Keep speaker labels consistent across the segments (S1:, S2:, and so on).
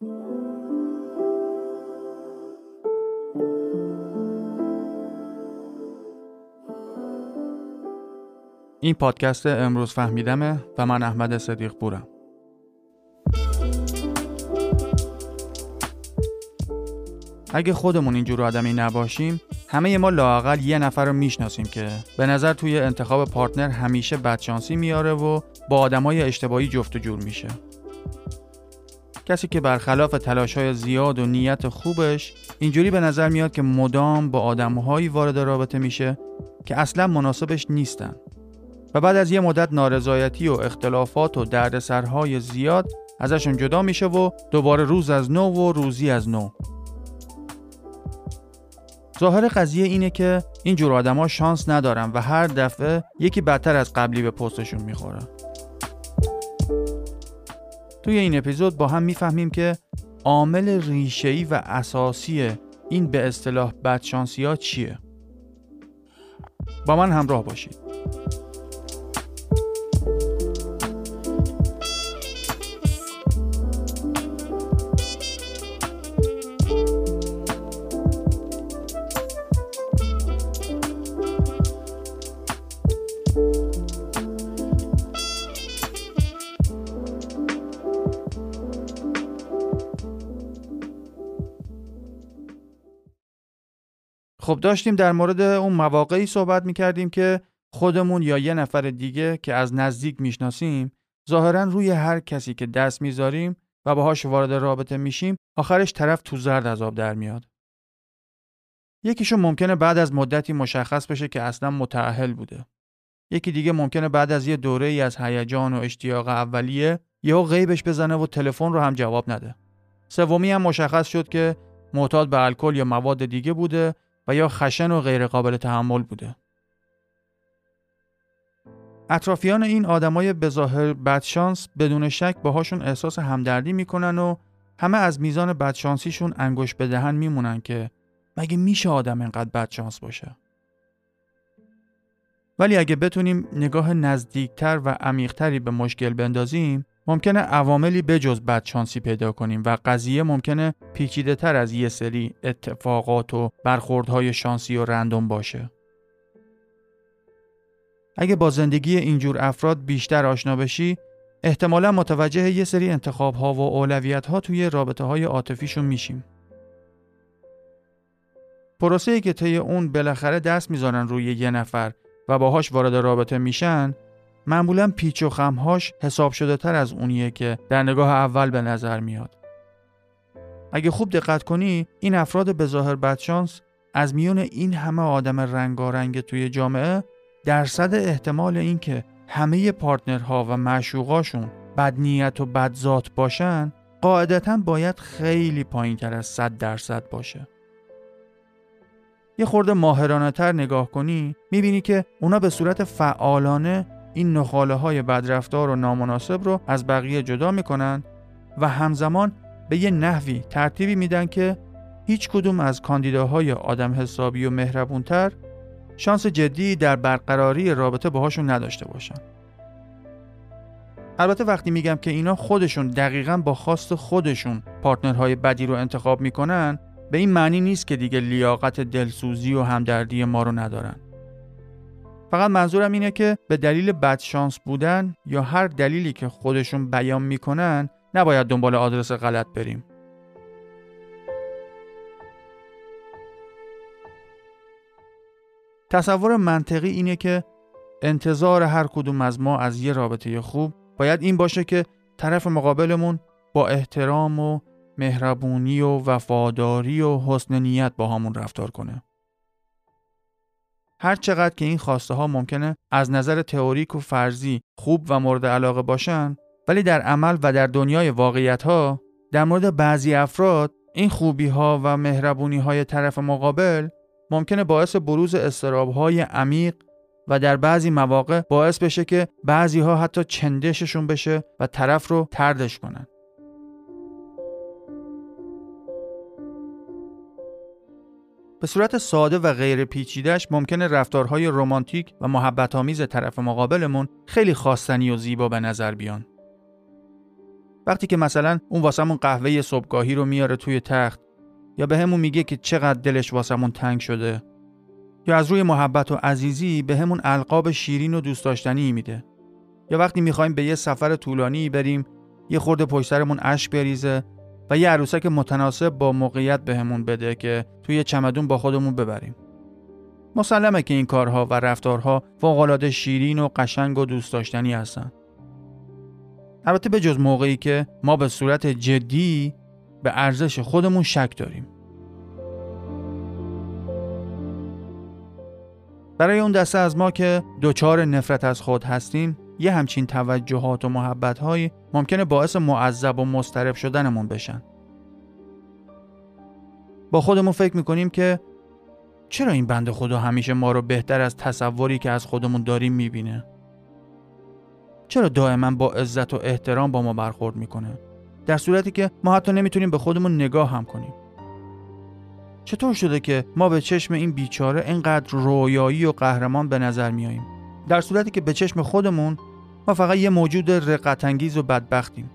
S1: این پادکست امروز فهمیدمه و من احمد صدیق بورم. اگه خودمون اینجور آدمی نباشیم همه ما لاقل یه نفر رو می‌شناسیم که به نظر توی انتخاب پارتنر همیشه بدشانسی میاره و با آدمای اشتباهی جفت و جور میشه. کسی که برخلاف تلاش های زیاد و نیت خوبش اینجوری به نظر میاد که مدام با آدمهایی وارد رابطه میشه که اصلا مناسبش نیستن. و بعد از یه مدت نارضایتی و اختلافات و دردسرهای زیاد ازشون جدا میشه و دوباره روز از نو و روزی از نو. ظاهر قضیه اینه که این جور آدما شانس ندارن و هر دفعه یکی بدتر از قبلی به پستشون می‌خوره توی این اپیزود با هم می‌فهمیم که عامل ریشه‌ای و اساسی این به اصطلاح بدشانسی ها چیه. با من همراه باشید. خب داشتیم در مورد اون مواقعی صحبت می‌کردیم که خودمون یا یه نفر دیگه که از نزدیک می‌شناسیم ظاهرا روی هر کسی که دست می‌ذاریم و باهاش وارد رابطه میشیم آخرش طرف تو زرد از آب در میاد. یکیشو ممکنه بعد از مدتی مشخص بشه که اصلا متعهل بوده. یکی دیگه ممکنه بعد از یه دوره ای از هیجان و اشتیاق اولیه یهو غیبش بزنه و تلفن رو هم جواب نده. سومی هم مشخص شد که معتاد به الکل یا مواد دیگه بوده و یا خشن و غیر قابل تحمل بوده. اطرافیان این آدمای بظاهر بدشانس بدون شک باهاشون احساس همدردی می‌کنن و همه از میزان بدشانسیشون انگوش به دهن میمونن که مگه میشه آدم انقدر بدشانس باشه ولی اگه بتونیم نگاه نزدیکتر و عمیقتری به مشکل بندازیم ممکنه عواملی بجز بدشانسی پیدا کنیم و قضیه ممکنه پیچیده تر از یه سری اتفاقات و برخوردهای شانسی و رندوم باشه. اگه با زندگی اینجور افراد بیشتر آشنا بشی احتمالا متوجه یه سری انتخاب ها و اولویت ها توی رابطه های عاطفیشون میشیم. پروسه که طی اون بالاخره دست می‌ذارن روی یه نفر و باهاش وارد رابطه میشن معمولا پیچ و خمهاش حساب شده تر از اونیه که در نگاه اول به نظر میاد. اگه خوب دقت کنی این افراد به ظاهر بدشانس از میون این همه آدم رنگارنگ توی جامعه درصد احتمال اینکه همه پارتنرها و معشوقاشون بدنیت و بدذات باشن قاعدتا باید خیلی پایین تر از 100 درصد باشه. یه خورده ماهرانه تر نگاه کنی می‌بینی که اونا به صورت فعالانه این نخاله های بدرفتار و نامناسب رو از بقیه جدا می‌کنن و همزمان به یه نحوی ترتیبی میدن که هیچ کدوم از کاندیداهای آدم حسابی و مهربونتر شانس جدی در برقراری رابطه باهاشون نداشته باشن. البته وقتی میگم که اینا خودشون دقیقا با خواست خودشون پارتنرهای بدی رو انتخاب می‌کنن به این معنی نیست که دیگه لیاقت دلسوزی و همدردی ما رو ندارن. فقط منظورم اینه که به دلیل بدشانس بودن یا هر دلیلی که خودشون بیان می‌کنن نباید دنبال آدرس غلط بریم. تصور منطقی اینه که انتظار هر کدوم از ما از یه رابطه خوب باید این باشه که طرف مقابلمون با احترام و مهربونی و وفاداری و حسن نیت با همون رفتار کنه. هر چقدر که این خواسته ها ممکنه از نظر تئوریک و فرضی خوب و مورد علاقه باشن ولی در عمل و در دنیای واقعیت ها در مورد بعضی افراد این خوبی ها و مهربونی های طرف مقابل ممکنه باعث بروز استراب های عمیق و در بعضی مواقع باعث بشه که بعضی ها حتی چندششون بشه و طرف رو تردش کنن. به صورت ساده و غیر پیچیدش ممکنه رفتارهای رمانتیک و محبت آمیز طرف مقابلمون خیلی خواستنی و زیبا به نظر بیان. وقتی که مثلا اون واسمون قهوه صبحگاهی رو میاره توی تخت یا به همون میگه که چقدر دلش واسمون تنگ شده یا از روی محبت و عزیزی به همون القاب شیرین و دوست داشتنی میده یا وقتی می‌خوایم به یه سفر طولانی بریم یه خورده پشت سرمون اشک بریزه و یه عروسک متناسب با موقعیت بهمون بده که توی چمدون با خودمون ببریم. مسلمه که این کارها و رفتارها فوقالعاده شیرین و قشنگ و دوست داشتنی هستن. البته به جز موقعی که ما به صورت جدی به ارزش خودمون شک داریم. برای اون دسته از ما که دچار نفرت از خود هستیم یه همچین توجهات و محبت ممکنه باعث معذب و مسترب شدنمون بشن با خودمون فکر می‌کنیم که چرا این بند خدا همیشه ما رو بهتر از تصوری که از خودمون داریم می‌بینه؟ چرا دائما با عزت و احترام با ما برخورد می‌کنه؟ در صورتی که ما حتی نمی‌تونیم به خودمون نگاه هم کنیم. چطور شده که ما به چشم این بیچاره اینقدر رویایی و قهرمان به نظر میاییم؟ در صورتی که به چشم خودمون ما فقط یه موجود رقتانگیز و بدبختیم.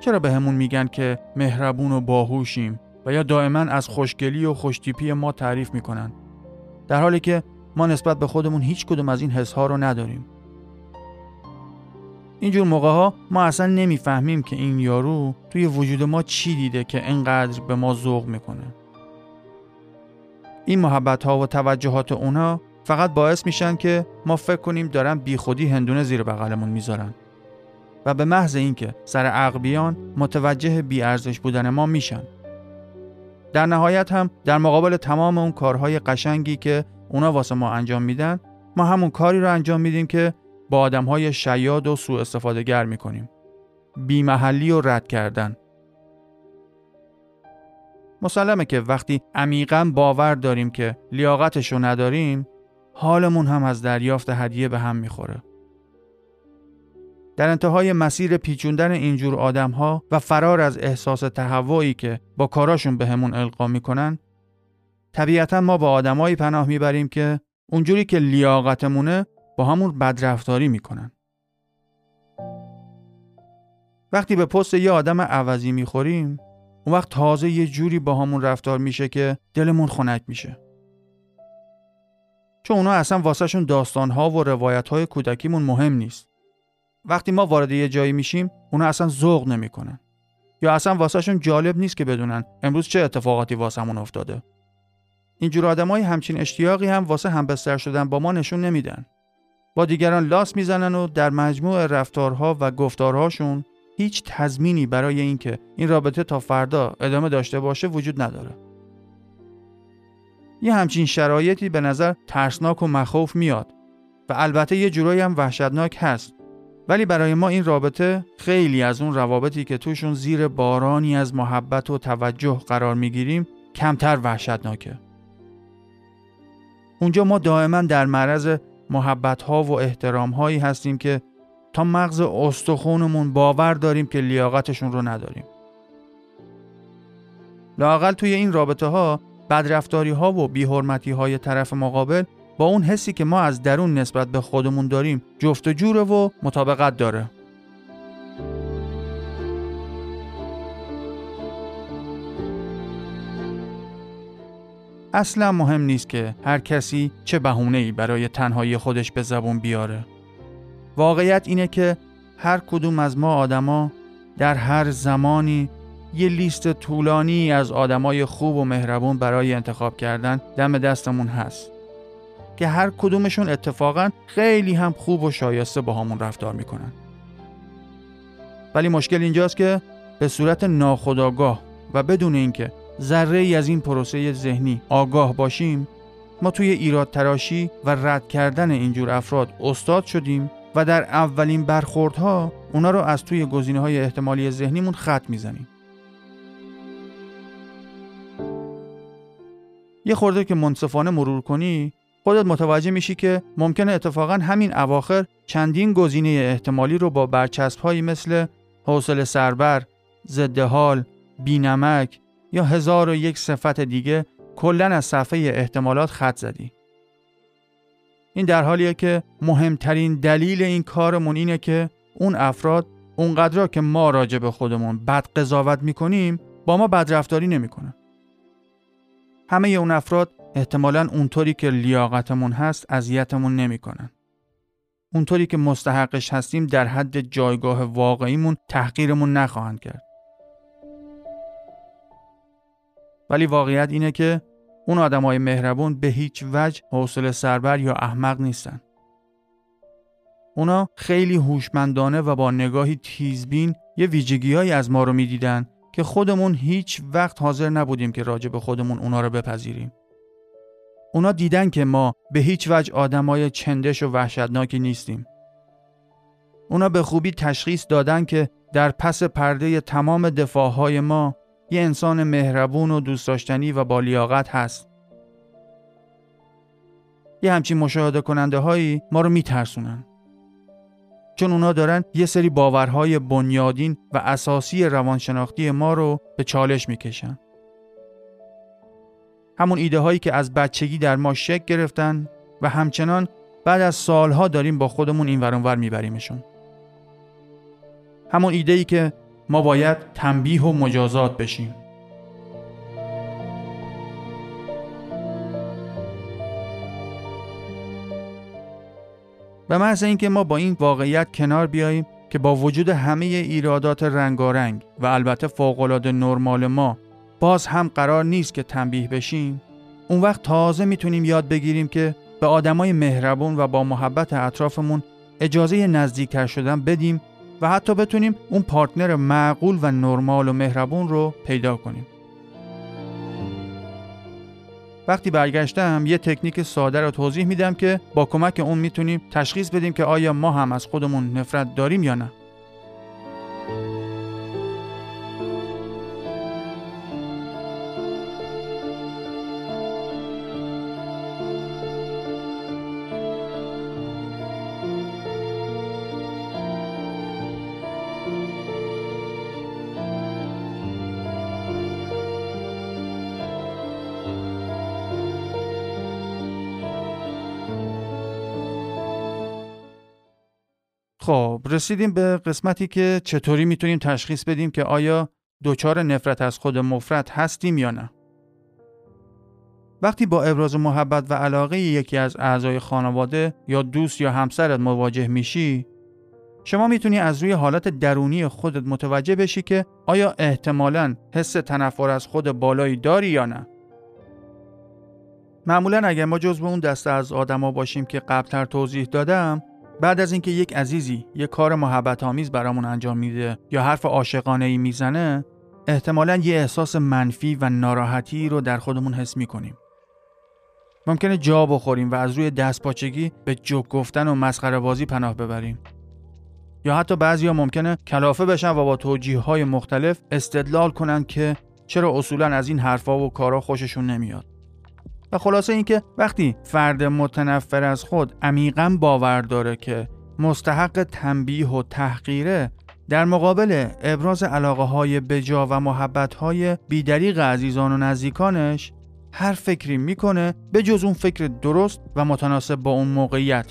S1: چرا به همون میگن که مهربون و باهوشیم و یا دائما از خوشگلی و خوشتیپی ما تعریف می‌کنن؟ در حالی که ما نسبت به خودمون هیچ کدوم از این حس ها رو نداریم. اینجور موقع ها ما اصلا نمی‌فهمیم که این یارو توی وجود ما چی دیده که اینقدر به ما ذوق می‌کنه. این محبت ها و توجهات اونا فقط باعث میشن که ما فکر کنیم دارن بیخودی هندونه زیر بغلمون می‌ذارن. و به محض اینکه سر عقبیان متوجه بیارزش بودن ما میشن. در نهایت هم در مقابل تمام اون کارهای قشنگی که اونا واسه ما انجام میدن ما همون کاری رو انجام میدیم که با آدمهای شیاد و سوء استفاده گر می‌کنیم. بیمحلی و رد کردن. مسلمه که وقتی عمیقا باور داریم که لیاقتش رو نداریم حالمون هم از دریافت هدیه به هم می‌خوره. در انتهای مسیر پیچوندن اینجور آدم ها و فرار از احساس تهوعی که با کاراشون به همون القا می‌کنن طبیعتا ما با آدمایی پناه می‌بریم که اونجوری که لیاقتمونه با همون بدرفتاری می‌کنن. وقتی به پست یه آدم عوضی می‌خوریم اون وقت تازه یه جوری با همون رفتار میشه که دلمون خنک میشه. چون اونا اصلا واسهشون داستانها و روایتهای کودکیمون مهم نیست. وقتی ما وارد یه جایی میشیم اونا اصلا ذوق نمی‌کنن. یا اصلا واسهشون جالب نیست که بدونن امروز چه اتفاقاتی واسمون افتاده. اینجور آدمای همچین اشتیاقی هم واسه همبستر شدن با ما نشون نمیدن. با دیگران لاس می‌زنن و در مجموع رفتارها و گفتارهاشون هیچ تضمینی برای اینکه این رابطه تا فردا ادامه داشته باشه وجود نداره. یه همچین شرایطی به نظر ترسناک و مخوف میاد و البته یه جورایی هم وحشتناک هست ولی برای ما این رابطه خیلی از اون روابطی که توشون زیر بارانی از محبت و توجه قرار می‌گیریم کمتر وحشتناکه. اونجا ما دائما در معرض محبت ها و احترام هایی هستیم که تا مغز استخونمون باور داریم که لیاقتشون رو نداریم. لاقل توی این رابطه ها بدرفتاری ها و بیحرمتی های طرف مقابل با اون حسی که ما از درون نسبت به خودمون داریم جفت و جوره و مطابقت داره. اصلا مهم نیست که هر کسی چه ای برای تنهایی خودش به زبون بیاره. واقعیت اینه که هر کدوم از ما آدما در هر زمانی یه لیست طولانی از آدمای خوب و مهربون برای انتخاب کردن دم دستمون هست که هر کدومشون اتفاقا خیلی هم خوب و شایسته با همون رفتار می‌کنن. ولی مشکل اینجاست که به صورت ناخودآگاه و بدون اینکه ذره ای از این پروسه ذهنی آگاه باشیم ما توی ایراد تراشی و رد کردن اینجور افراد استاد شدیم و در اولین برخوردها اونا رو از توی گزینه های احتمالی ذهنیمون خط می‌زنیم. یه خورده که منصفانه مرور کنی خودت متوجه میشی که ممکنه اتفاقا همین اواخر چندین گزینه احتمالی رو با برچسب مثل حوصله سربر، ضد حال، بینمک یا هزار و یک صفت دیگه کلا از صفحه احتمالات خط زدی. این در حالیه که مهمترین دلیل این کارمون اینه که اون افراد اونقدر که ما راجع به خودمون بد قضاوت می‌کنیم با ما بدرفتاری نمی‌کنن همه اون افراد احتمالا اونطوری که لیاقتمون هست اذیتمون نمی‌کنن. اونطوری که مستحقش هستیم در حد جایگاه واقعیمون تحقیرمون نخواهند کرد. ولی واقعیت اینه که اون آدمای مهربون به هیچ وجه حوصله سربر یا احمق نیستن. اونا خیلی هوشمندانه و با نگاهی تیزبین یه ویژگیهایی از ما رو می‌دیدن که خودمون هیچ وقت حاضر نبودیم که راجع به خودمون اونا رو بپذیریم. اونا دیدن که ما به هیچ وجه آدمای چندش و وحشتناکی نیستیم. اونا به خوبی تشخیص دادن که در پس پرده تمام دفاعهای ما یه انسان مهربون و دوست داشتنی و با لیاقت هست. یه همچین مشاهده کننده هایی ما رو میترسونن. چون اونا دارن یه سری باورهای بنیادین و اساسی روانشناختی ما رو به چالش می‌کشن. همون ایده هایی که از بچگی در ما شک گرفتن و همچنان بعد از سالها داریم با خودمون این ورانور میبریمشون. همون ایده ای که ما باید تنبیه و مجازات بشیم. به محض اینکه ما با این واقعیت کنار بیاییم که با وجود همه ایرادات رنگارنگ و البته فوقالعاده نرمال ما باز هم قرار نیست که تنبیه بشیم اون وقت تازه می‌تونیم یاد بگیریم که به آدمای مهربون و با محبت اطرافمون اجازه نزدیکتر شدن بدیم و حتی بتونیم اون پارتنر معقول و نرمال و مهربون رو پیدا کنیم. وقتی برگشتم یه تکنیک ساده رو توضیح میدم که با کمک اون می‌تونیم تشخیص بدیم که آیا ما هم از خودمون نفرت داریم یا نه. خب رسیدیم به قسمتی که چطوری می‌تونیم تشخیص بدیم که آیا دچار نفرت از خود مفرد هستیم یا نه. وقتی با ابراز محبت و علاقه یکی از اعضای خانواده یا دوست یا همسرت مواجه میشی شما می‌تونی از روی حالت درونی خودت متوجه بشی که آیا احتمالا حس تنفر از خود بالایی داری یا نه. معمولا اگر ما جزو اون دسته از آدما باشیم که قبلتر توضیح دادم بعد از اینکه یک عزیزی یک کار محبت آمیز برامون انجام میده یا حرف عاشقانه ای می‌زنه احتمالا یه احساس منفی و ناراحتی رو در خودمون حس می‌کنیم. ممکنه جا بخوریم و از روی دست پاچگی به جوک گفتن و مسخره بازی پناه ببریم. یا حتی بعضیا ممکنه کلافه بشن و با توجیه های مختلف استدلال کنن که چرا اصولا از این حرفا و کارا خوششون نمیاد. و خلاصه اینکه وقتی فرد متنفر از خود عمیقا باور داره که مستحق تنبیه و تحقیره در مقابل ابراز علاقه های بجا و محبت های بیدریق عزیزان و نزدیکانش هر فکری می‌کنه به جز اون فکر درست و متناسب با اون موقعیت.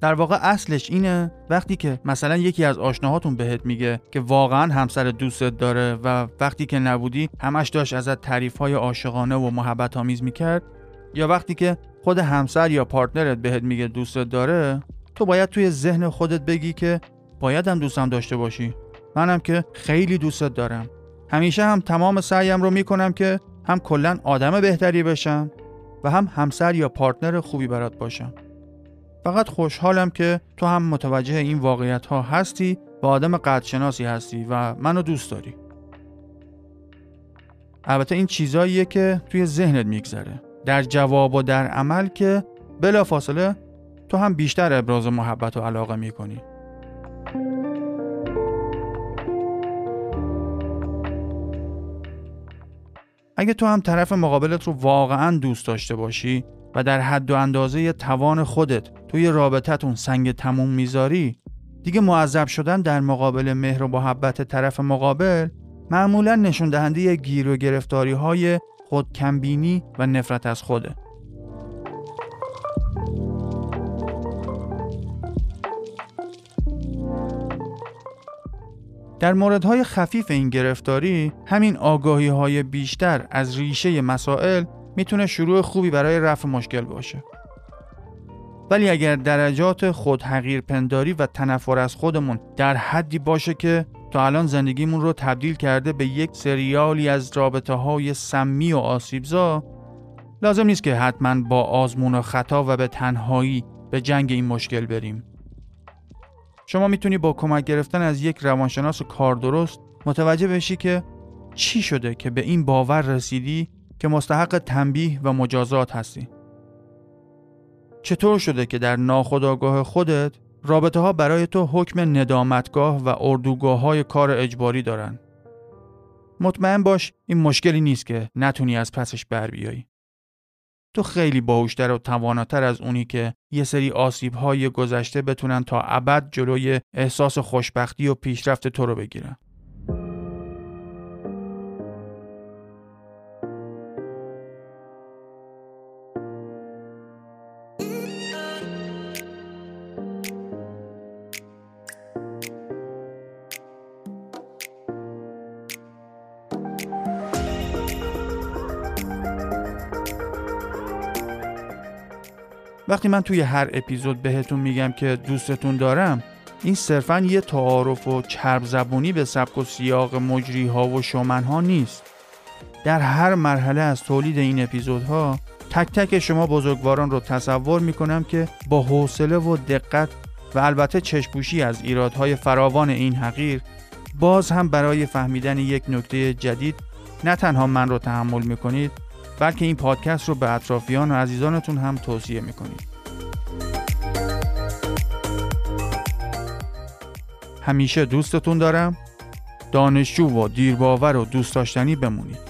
S1: در واقع اصلش اینه وقتی که مثلا یکی از آشناهاتون بهت میگه که واقعا همسر دوستت داره و وقتی که نبودی همش داشت ازت تعریف های عاشقانه و محبت آمیز می‌کرد یا وقتی که خود همسر یا پارتنرت بهت میگه دوستت داره تو باید توی ذهن خودت بگی که باید هم دوستم داشته باشی. منم که خیلی دوستت دارم. همیشه هم تمام سعیم رو می‌کنم که هم کلا آدم بهتری بشم و هم همسر یا پارتنر خوبی برات باشم. فقط خوشحالم که تو هم متوجه این واقعیت ها هستی و آدم قدرشناسی هستی و منو دوست داری. البته این چیزاییه که توی ذهنت میگذره. در جواب و در عمل که بلا فاصله تو هم بیشتر ابراز محبت و علاقه می‌کنی. اگه تو هم طرف مقابلت رو واقعا دوست داشته باشی و در حد و اندازه توان خودت توی رابطتون سنگ تموم می‌ذاری دیگه معذب شدن در مقابل مهر و محبت طرف مقابل معمولا نشون دهنده گیر و گرفتاری های خود کمبینی و نفرت از خوده. در موردهای خفیف این گرفتاری همین آگاهی های بیشتر از ریشه مسائل می‌تونه شروع خوبی برای رفع مشکل باشه. ولی اگر درجات خود حقیر پنداری و تنفر از خودمون در حدی باشه که تا الان زندگیمون رو تبدیل کرده به یک سریالی از رابطه های سمی و آسیبزا لازم نیست که حتما با آزمون و خطا و به تنهایی به جنگ این مشکل بریم. شما می‌تونی با کمک گرفتن از یک روانشناس کاردرست متوجه بشی که چی شده که به این باور رسیدی که مستحق تنبیه و مجازات هستی. چطور شده که در ناخودآگاه خودت رابطه ها برای تو حکم ندامتگاه و اردوگاه های کار اجباری دارن؟ مطمئن باش این مشکلی نیست که نتونی از پسش بر بیایی. تو خیلی باهوشتر و تواناتر از اونی که یه سری آسیب های گذشته بتونن تا ابد جلوی احساس خوشبختی و پیشرفت تو رو بگیرن. وقتی من توی هر اپیزود بهتون میگم که دوستتون دارم این صرفا یه تعارف و چرب زبونی به سبک و سیاق مجری ها و شومن ها نیست. در هر مرحله از تولید این اپیزودها تک تک شما بزرگواران رو تصور می‌کنم که با حوصله و دقت و البته چشپوشی از ایرادهای فراوان این حقیر باز هم برای فهمیدن یک نکته جدید نه تنها من رو تحمل می‌کنید بلکه این پادکست رو به اطرافیان و عزیزانتون هم توصیه می‌کنید همیشه دوستتون دارم. دانشجو و دیرباور و دوست داشتنی بمونید.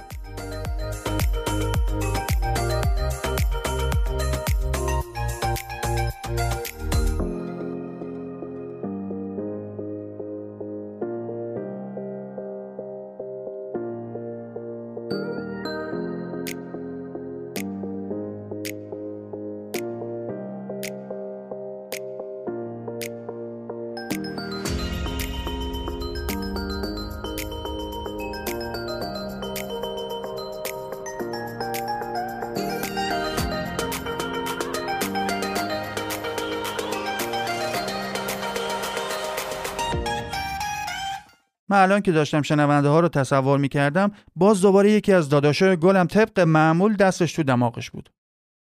S1: من الان که داشتم شنونده ها رو تصور می کردم باز دوباره یکی از داداشای گلم طبق معمول دستش تو دماغش بود.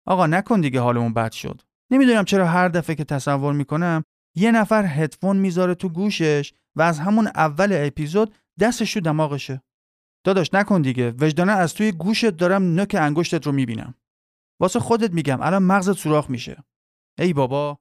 S1: آقا نکن دیگه حالمون بد شد. نمی‌دونم چرا هر دفعه که تصور می‌کنم یه نفر هدفون می‌ذاره تو گوشش و از همون اول اپیزود دستش تو دماغشه. داداش نکن دیگه وجدانه از توی گوشت دارم نوک انگشتت رو می‌بینم. واسه خودت میگم الان مغزت سوراخ میشه. ای بابا